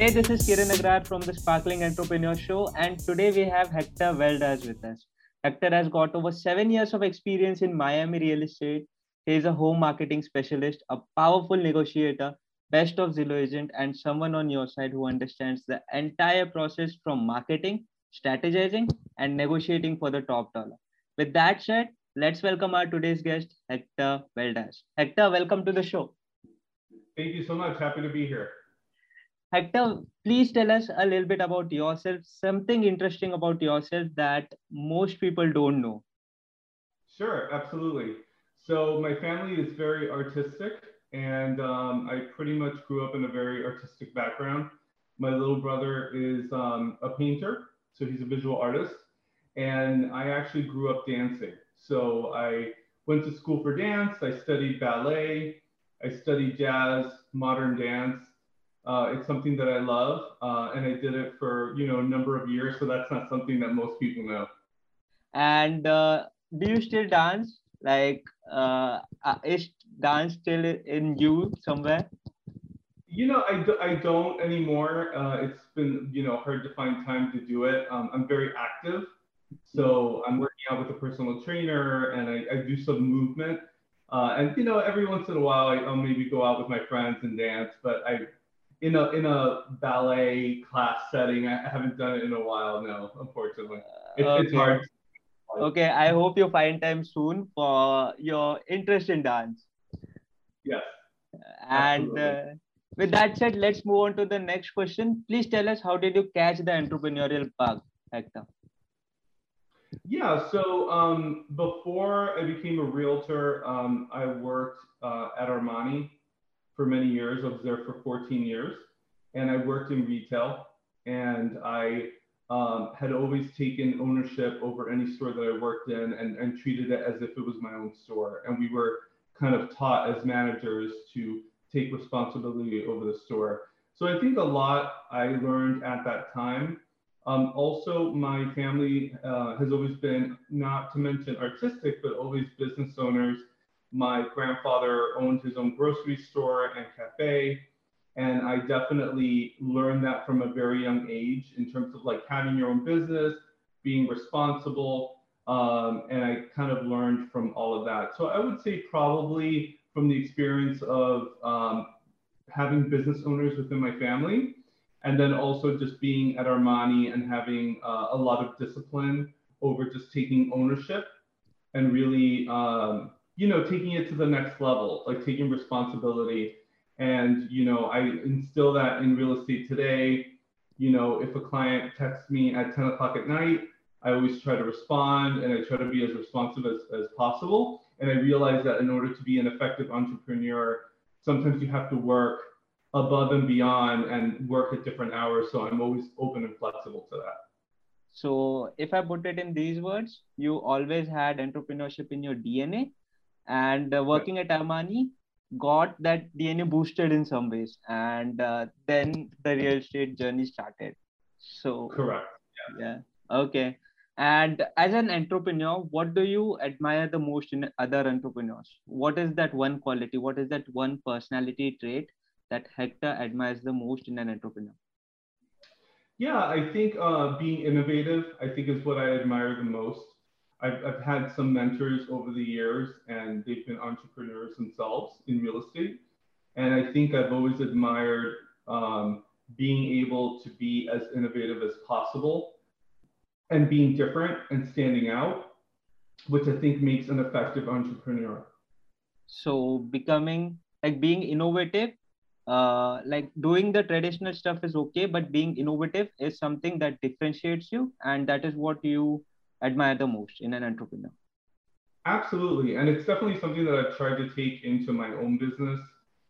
Hey, this is Kiran Agrar from the Sparkling Entrepreneur Show, and today we have Hector Valdes with us. Hector has got over seven years of experience in Miami real estate. He is a home marketing specialist, a powerful negotiator, best of Zillow agent, and someone on your side who understands the entire process from marketing, strategizing, and negotiating for the top dollar. With that said, let's welcome our today's guest, Hector Valdes. Hector, welcome to the show. Thank you so much. Happy to be here. Hector, please tell us a little bit about yourself, something interesting about yourself that most people don't know. Sure, absolutely. So, my family is very artistic, and um, I pretty much grew up in a very artistic background. My little brother is um, a painter, so he's a visual artist, and I actually grew up dancing. So, I went to school for dance, I studied ballet, I studied jazz, modern dance uh, it's something that I love, uh, and I did it for you know a number of years. So that's not something that most people know. And uh, do you still dance? Like, uh, uh, is dance still in you somewhere? You know, I, do, I don't anymore. Uh, it's been you know hard to find time to do it. Um, I'm very active, so I'm working out with a personal trainer, and I, I do some movement. and you know, every once in a while, I, I'll maybe go out with my friends and dance, but I in a in a ballet class setting. I haven't done it in a while. No, unfortunately, it's, okay. it's hard. Okay, I hope you find time soon for your interest in dance. Yes. And uh, with that said, let's move on to the next question. Please tell us how did you catch the entrepreneurial bug, Hector? Yeah, so um, before I became a realtor, um, I worked uh, at Armani for many years. I was there for 14 years, and I worked in retail. And I um, had always taken ownership over any store that I worked in and, and treated it as if it was my own store. And we were kind of taught as managers to take responsibility over the store. So I think a lot I learned at that time. Um, also, my family uh, has always been, not to mention artistic, but always business owners my grandfather owned his own grocery store and cafe. And I definitely learned that from a very young age in terms of like having your own business, being responsible. Um, and I kind of learned from all of that. So I would say probably from the experience of um, having business owners within my family, and then also just being at Armani and having uh, a lot of discipline over just taking ownership and really um, you know, taking it to the next level, like taking responsibility. And, you know, I instill that in real estate today. You know, if a client texts me at 10 o'clock at night, I always try to respond and I try to be as responsive as, as possible. And I realize that in order to be an effective entrepreneur, sometimes you have to work above and beyond and work at different hours. So I'm always open and flexible to that. So if I put it in these words, you always had entrepreneurship in your DNA and uh, working yeah. at Armani got that DNA boosted in some ways, and uh, then the real estate journey started. So correct. Yeah. yeah. Okay. And as an entrepreneur, what do you admire the most in other entrepreneurs? What is that one quality? What is that one personality trait that Hector admires the most in an entrepreneur? Yeah, I think uh, being innovative, I think is what I admire the most. I've, I've had some mentors over the years, and they've been entrepreneurs themselves in real estate. And I think I've always admired um, being able to be as innovative as possible and being different and standing out, which I think makes an effective entrepreneur. So, becoming like being innovative, uh, like doing the traditional stuff is okay, but being innovative is something that differentiates you, and that is what you admire the most in an entrepreneur? Absolutely. And it's definitely something that I've tried to take into my own business.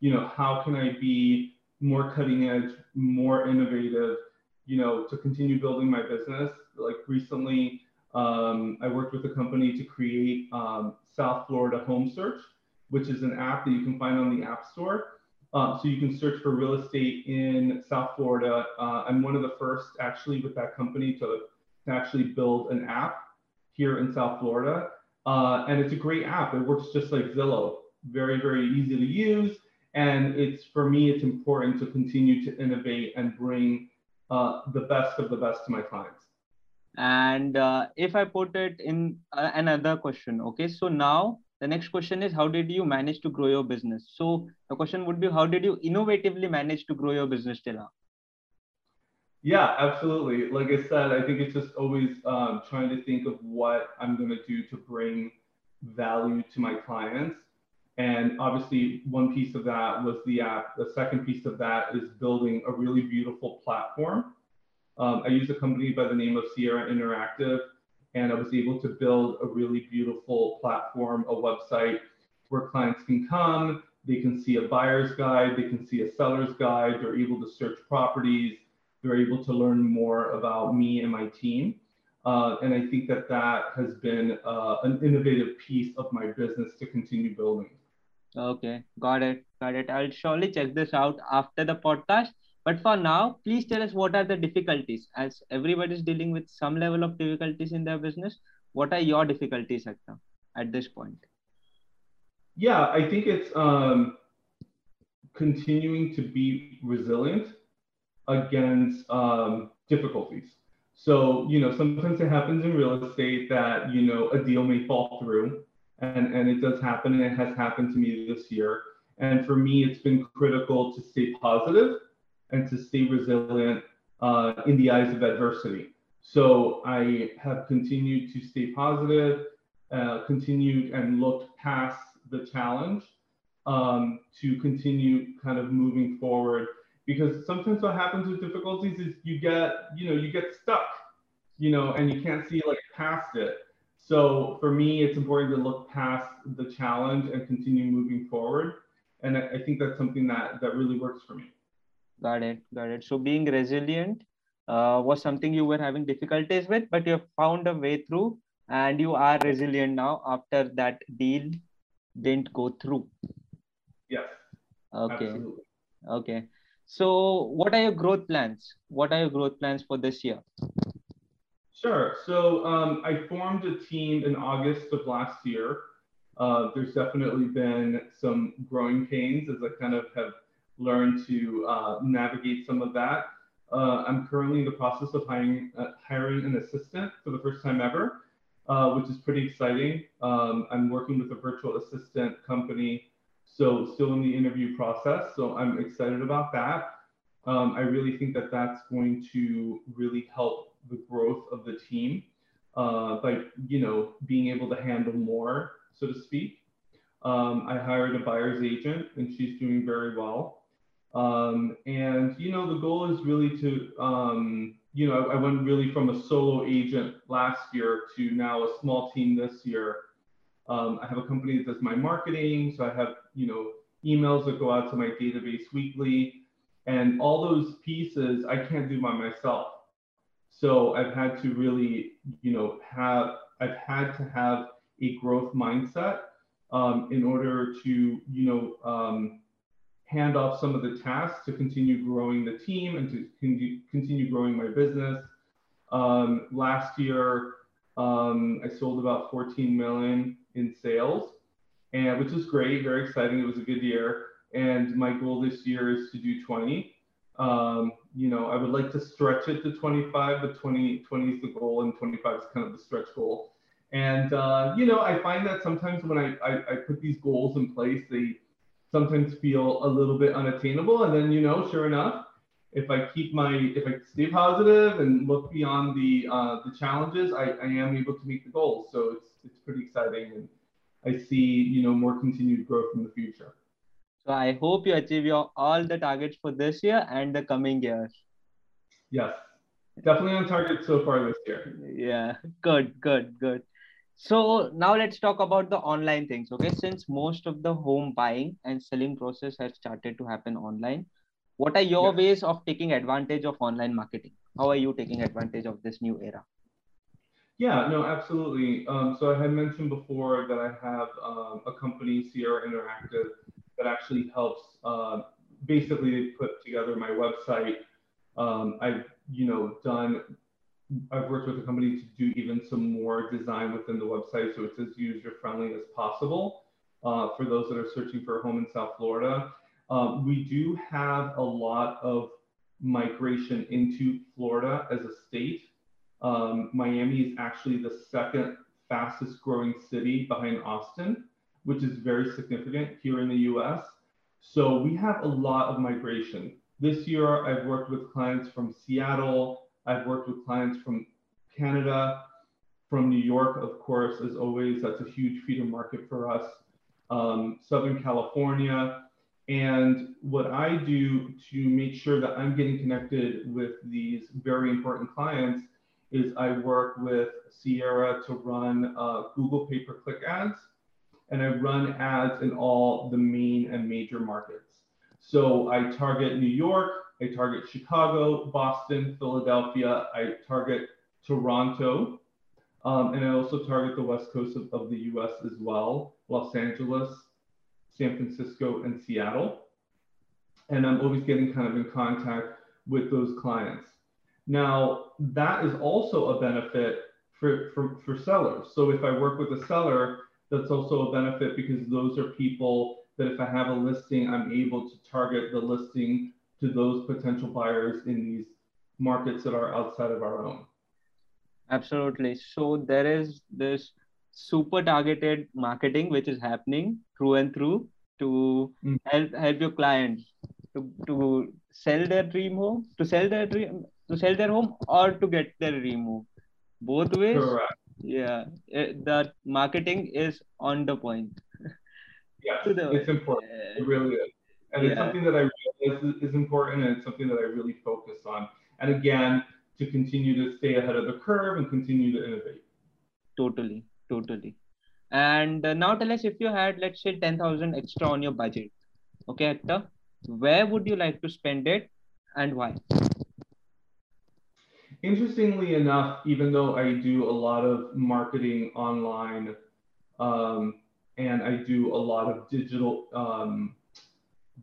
You know, how can I be more cutting edge, more innovative, you know, to continue building my business? Like recently, um, I worked with a company to create um, South Florida Home Search, which is an app that you can find on the App Store. Uh, so you can search for real estate in South Florida. Uh, I'm one of the first actually with that company to to actually build an app here in South Florida. Uh, and it's a great app. It works just like Zillow, very, very easy to use. And it's for me, it's important to continue to innovate and bring uh, the best of the best to my clients. And uh, if I put it in uh, another question, okay, so now the next question is how did you manage to grow your business? So the question would be how did you innovatively manage to grow your business till now? Yeah, absolutely. Like I said, I think it's just always um, trying to think of what I'm going to do to bring value to my clients. And obviously, one piece of that was the app. The second piece of that is building a really beautiful platform. Um, I use a company by the name of Sierra Interactive, and I was able to build a really beautiful platform, a website where clients can come, they can see a buyer's guide, they can see a seller's guide, they're able to search properties, they're able to learn more about me and my team. Uh, and I think that that has been uh, an innovative piece of my business to continue building. Okay, got it, got it. I'll surely check this out after the podcast. But for now, please tell us what are the difficulties as everybody is dealing with some level of difficulties in their business. What are your difficulties at, at this point? Yeah, I think it's um, continuing to be resilient against um, difficulties. So, you know, sometimes it happens in real estate that, you know, a deal may fall through and, and it does happen and it has happened to me this year. And for me, it's been critical to stay positive and to stay resilient uh, in the eyes of adversity. So I have continued to stay positive, uh, continued and looked past the challenge um, to continue kind of moving forward because sometimes what happens with difficulties is you get you know you get stuck you know and you can't see like past it. So for me it's important to look past the challenge and continue moving forward. And i, think that's something that that really works for me. Got it. Got it. So being resilient uh, was something you were having difficulties with but you have found a way through and you are resilient now after that deal didn't go through. Yes. Okay. Absolutely. okay so, what are your growth plans? What are your growth plans for this year? Sure. So, um, I formed a team in August of last year. Uh, there's definitely been some growing pains as I kind of have learned to uh, navigate some of that. Uh, I'm currently in the process of hiring, uh, hiring an assistant for the first time ever, uh, which is pretty exciting. Um, I'm working with a virtual assistant company so still in the interview process. So I'm excited about that. Um, I really think that that's going to really help the growth of the team uh, by you know being able to handle more, so to speak. Um, I hired a buyer's agent, and she's doing very well. Um, and you know the goal is really to um, you know I, I went really from a solo agent last year to now a small team this year um, I have a company that does my marketing. So I have, you know, emails that go out to my database weekly. And all those pieces I can't do by myself. So I've had to really, you know, have, I've had to have a growth mindset um, in order to, you know, um, hand off some of the tasks to continue growing the team and to continue growing my business. Um, last year, um, I sold about 14 million in sales, and which is great, very exciting. It was a good year, and my goal this year is to do 20. Um, you know, I would like to stretch it to 25, but 20, 20 is the goal, and 25 is kind of the stretch goal. And uh, you know, I find that sometimes when I, I, I put these goals in place, they sometimes feel a little bit unattainable, and then you know, sure enough, if I keep my if I stay positive and look beyond the uh, the challenges, I, I am able to meet the goals. So it's it's pretty exciting, and I see you know more continued growth in the future. So I hope you achieve your all the targets for this year and the coming years. Yes, definitely on target so far this year. Yeah, good, good, good. So now let's talk about the online things. Okay, since most of the home buying and selling process has started to happen online, what are your ways of taking advantage of online marketing? How are you taking advantage of this new era? Yeah, no, absolutely. Um, so I had mentioned before that I have um, a company, Sierra Interactive, that actually helps. Uh, basically, put together my website. Um, I've, you know, done. I've worked with a company to do even some more design within the website, so it's as user friendly as possible uh, for those that are searching for a home in South Florida. Um, we do have a lot of migration into Florida as a state. Um, Miami is actually the second fastest growing city behind Austin, which is very significant here in the US. So we have a lot of migration. This year, I've worked with clients from Seattle, I've worked with clients from Canada, from New York, of course, as always, that's a huge feeder market for us, um, Southern California. And what I do to make sure that I'm getting connected with these very important clients is I work with Sierra to run uh, Google pay per click ads, and I run ads in all the main and major markets. So I target New York, I target Chicago, Boston, Philadelphia, I target Toronto, um, and I also target the west coast of, of the US as well, Los Angeles, San Francisco, and Seattle. And I'm always getting kind of in contact with those clients. Now, that is also a benefit for, for, for sellers. So if I work with a seller, that's also a benefit because those are people that if I have a listing, I'm able to target the listing to those potential buyers in these markets that are outside of our own. Absolutely. So there is this super targeted marketing which is happening through and through to mm. help help your clients to, to sell their dream home, to sell their dream to sell their home or to get their home. Both ways. Correct. Yeah. It, eh, the marketing is on the point. Yeah, it's important. It really is. And yeah. it's something that I realize is important and it's something that I really focus on. And again, to continue to stay ahead of the curve and continue to innovate. Totally, totally. And uh, now tell us if you had, let's say, 10,000 extra on your budget. Okay, Hector, where would you like to spend it and why? Interestingly enough, even though I do a lot of marketing online um, and I do a lot of digital um,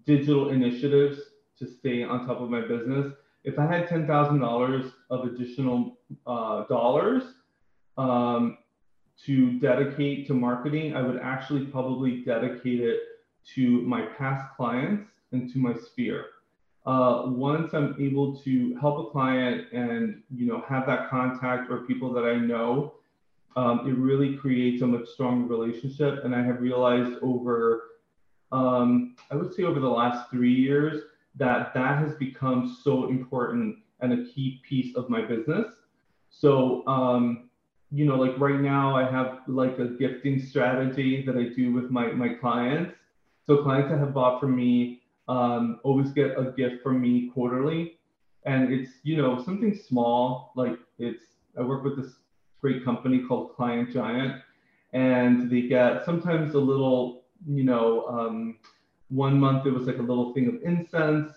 digital initiatives to stay on top of my business, if I had ten thousand dollars of additional uh, dollars um, to dedicate to marketing, I would actually probably dedicate it to my past clients and to my sphere. Uh, once I'm able to help a client and you know have that contact or people that I know, um, it really creates a much stronger relationship. And I have realized over, um, I would say over the last three years, that that has become so important and a key piece of my business. So, um, you know, like right now, I have like a gifting strategy that I do with my my clients. So clients that have bought from me um, always get a gift from me quarterly, and it's you know something small like it's I work with this great company called Client Giant, and they get sometimes a little you know um, one month it was like a little thing of incense.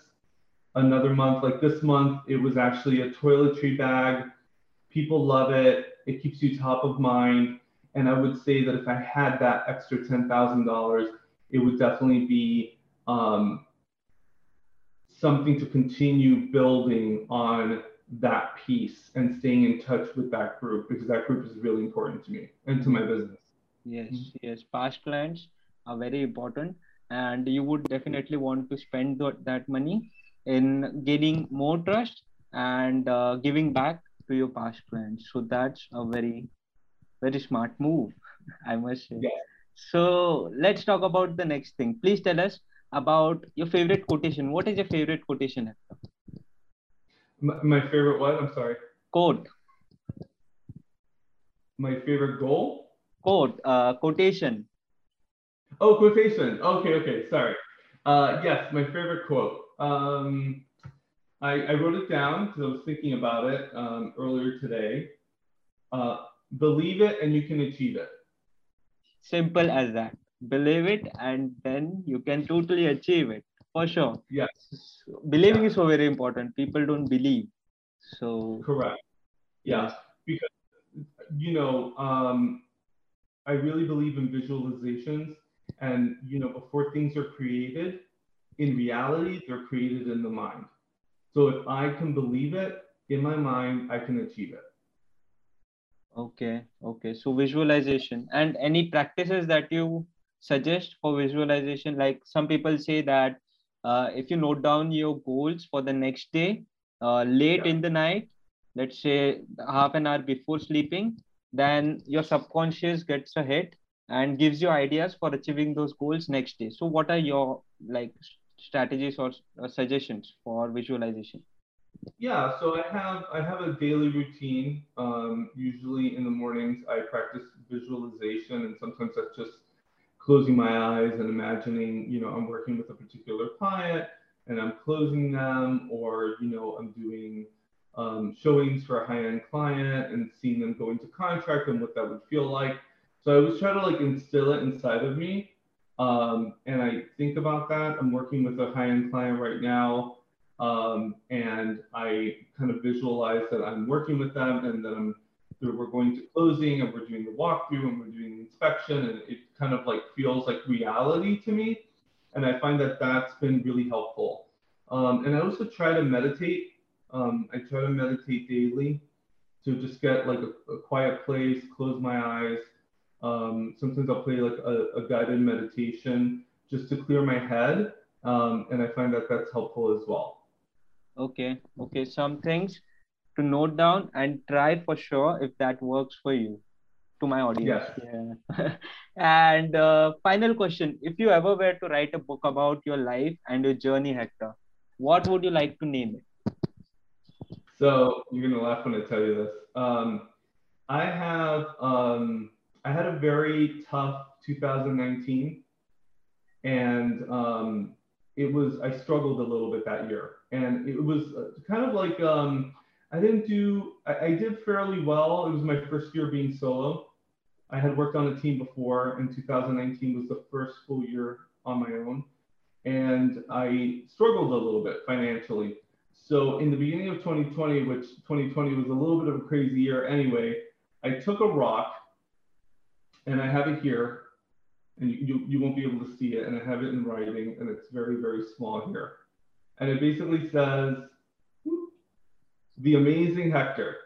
Another month, like this month, it was actually a toiletry bag. People love it. It keeps you top of mind. And I would say that if I had that extra $10,000, it would definitely be um, something to continue building on that piece and staying in touch with that group because that group is really important to me and to my business. Yes, mm-hmm. yes. Past clients are very important and you would definitely want to spend th- that money in gaining more trust and uh, giving back to your past clients so that's a very very smart move i must say yeah. so let's talk about the next thing please tell us about your favorite quotation what is your favorite quotation my, my favorite what i'm sorry quote my favorite goal quote uh, quotation Oh, quotation. Okay, okay. Sorry. Uh, yes, my favorite quote. Um, I, I, wrote it down because I was thinking about it um, earlier today. Uh, believe it and you can achieve it. Simple as that. Believe it and then you can totally achieve it for sure. Yes. Believing yeah. is so very important. People don't believe. So correct. Yeah. Because you know, um, I really believe in visualizations and you know, before things are created, in reality, they're created in the mind. So if I can believe it in my mind, I can achieve it. Okay, okay. So visualization and any practices that you suggest for visualization? Like some people say that uh, if you note down your goals for the next day uh, late yeah. in the night let's say half an hour before sleeping then your subconscious gets a hit and gives you ideas for achieving those goals next day so what are your like strategies or uh, suggestions for visualization yeah so i have i have a daily routine um, usually in the mornings i practice visualization and sometimes that's just closing my eyes and imagining you know i'm working with a particular client and i'm closing them or you know i'm doing um, showings for a high-end client and seeing them go into contract and what that would feel like so i was trying to like instill it inside of me um, and I think about that. I'm working with a high end client right now. Um, and I kind of visualize that I'm working with them and that I'm we're going to closing and we're doing the walkthrough and we're doing the inspection and it kind of like feels like reality to me. And I find that that's been really helpful. Um, and I also try to meditate. Um, I try to meditate daily to just get like a, a quiet place, close my eyes, um, sometimes I'll play like a, a, guided meditation just to clear my head. Um, and I find that that's helpful as well. Okay. Okay. Some things to note down and try for sure if that works for you to my audience. Yes. Yeah. and uh, final question If you ever were to write a book about your life and your journey, Hector, what would you like to name it? So you're going to laugh when I tell you this. Um, I have. Um, I had a very tough 2019, and um, it was I struggled a little bit that year, and it was uh, kind of like um, I didn't do I, I did fairly well. It was my first year being solo. I had worked on a team before, and 2019 was the first full year on my own, and I struggled a little bit financially. So in the beginning of 2020, which 2020 was a little bit of a crazy year anyway, I took a rock and I have it here, and you, you, you won't be able to see it, and I have it in writing, and it's very, very small here. And it basically says, the amazing Hector.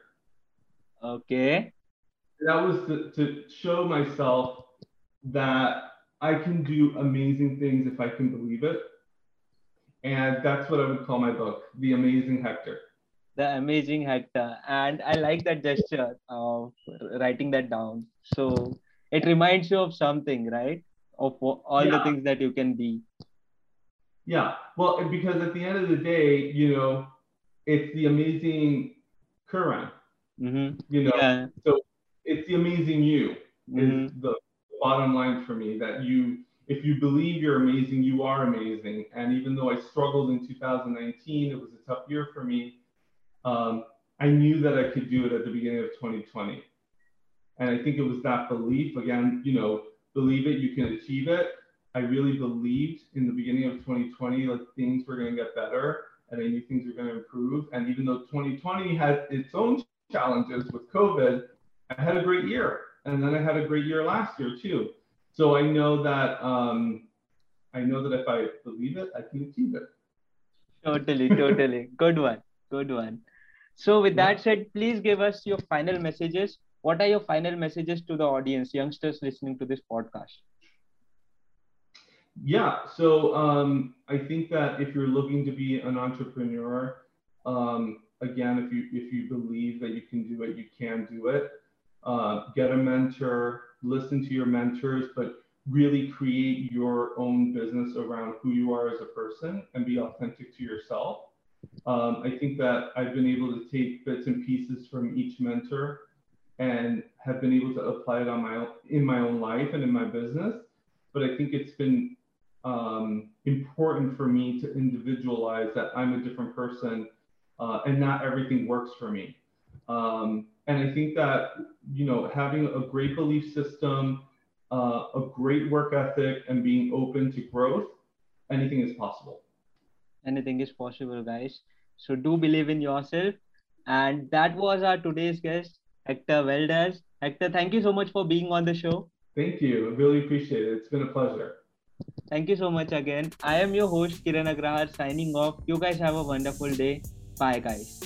Okay. That was to, to show myself that I can do amazing things if I can believe it. And that's what I would call my book, The Amazing Hector. The Amazing Hector. And I like that gesture of writing that down. So it reminds you of something right of all yeah. the things that you can be yeah well because at the end of the day you know it's the amazing current mm-hmm. you know yeah. so it's the amazing you mm-hmm. is the bottom line for me that you if you believe you're amazing you are amazing and even though i struggled in 2019 it was a tough year for me um, i knew that i could do it at the beginning of 2020 and I think it was that belief again, you know, believe it, you can achieve it. I really believed in the beginning of 2020, like things were going to get better and I knew things were going to improve. And even though 2020 had its own challenges with COVID, I had a great year. And then I had a great year last year too. So I know that um, I know that if I believe it, I can achieve it. Totally, totally. Good one. Good one. So with that said, please give us your final messages what are your final messages to the audience youngsters listening to this podcast yeah so um, i think that if you're looking to be an entrepreneur um, again if you if you believe that you can do it you can do it uh, get a mentor listen to your mentors but really create your own business around who you are as a person and be authentic to yourself um, i think that i've been able to take bits and pieces from each mentor and have been able to apply it on my own, in my own life and in my business. But I think it's been um, important for me to individualize that I'm a different person uh, and not everything works for me. Um, and I think that you know having a great belief system, uh, a great work ethic, and being open to growth, anything is possible. Anything is possible, guys. So do believe in yourself. And that was our today's guest, Hector Valdes. Hector, thank you so much for being on the show. Thank you. I really appreciate it. It's been a pleasure. Thank you so much again. I am your host, Kiran Agrahar, signing off. You guys have a wonderful day. Bye, guys.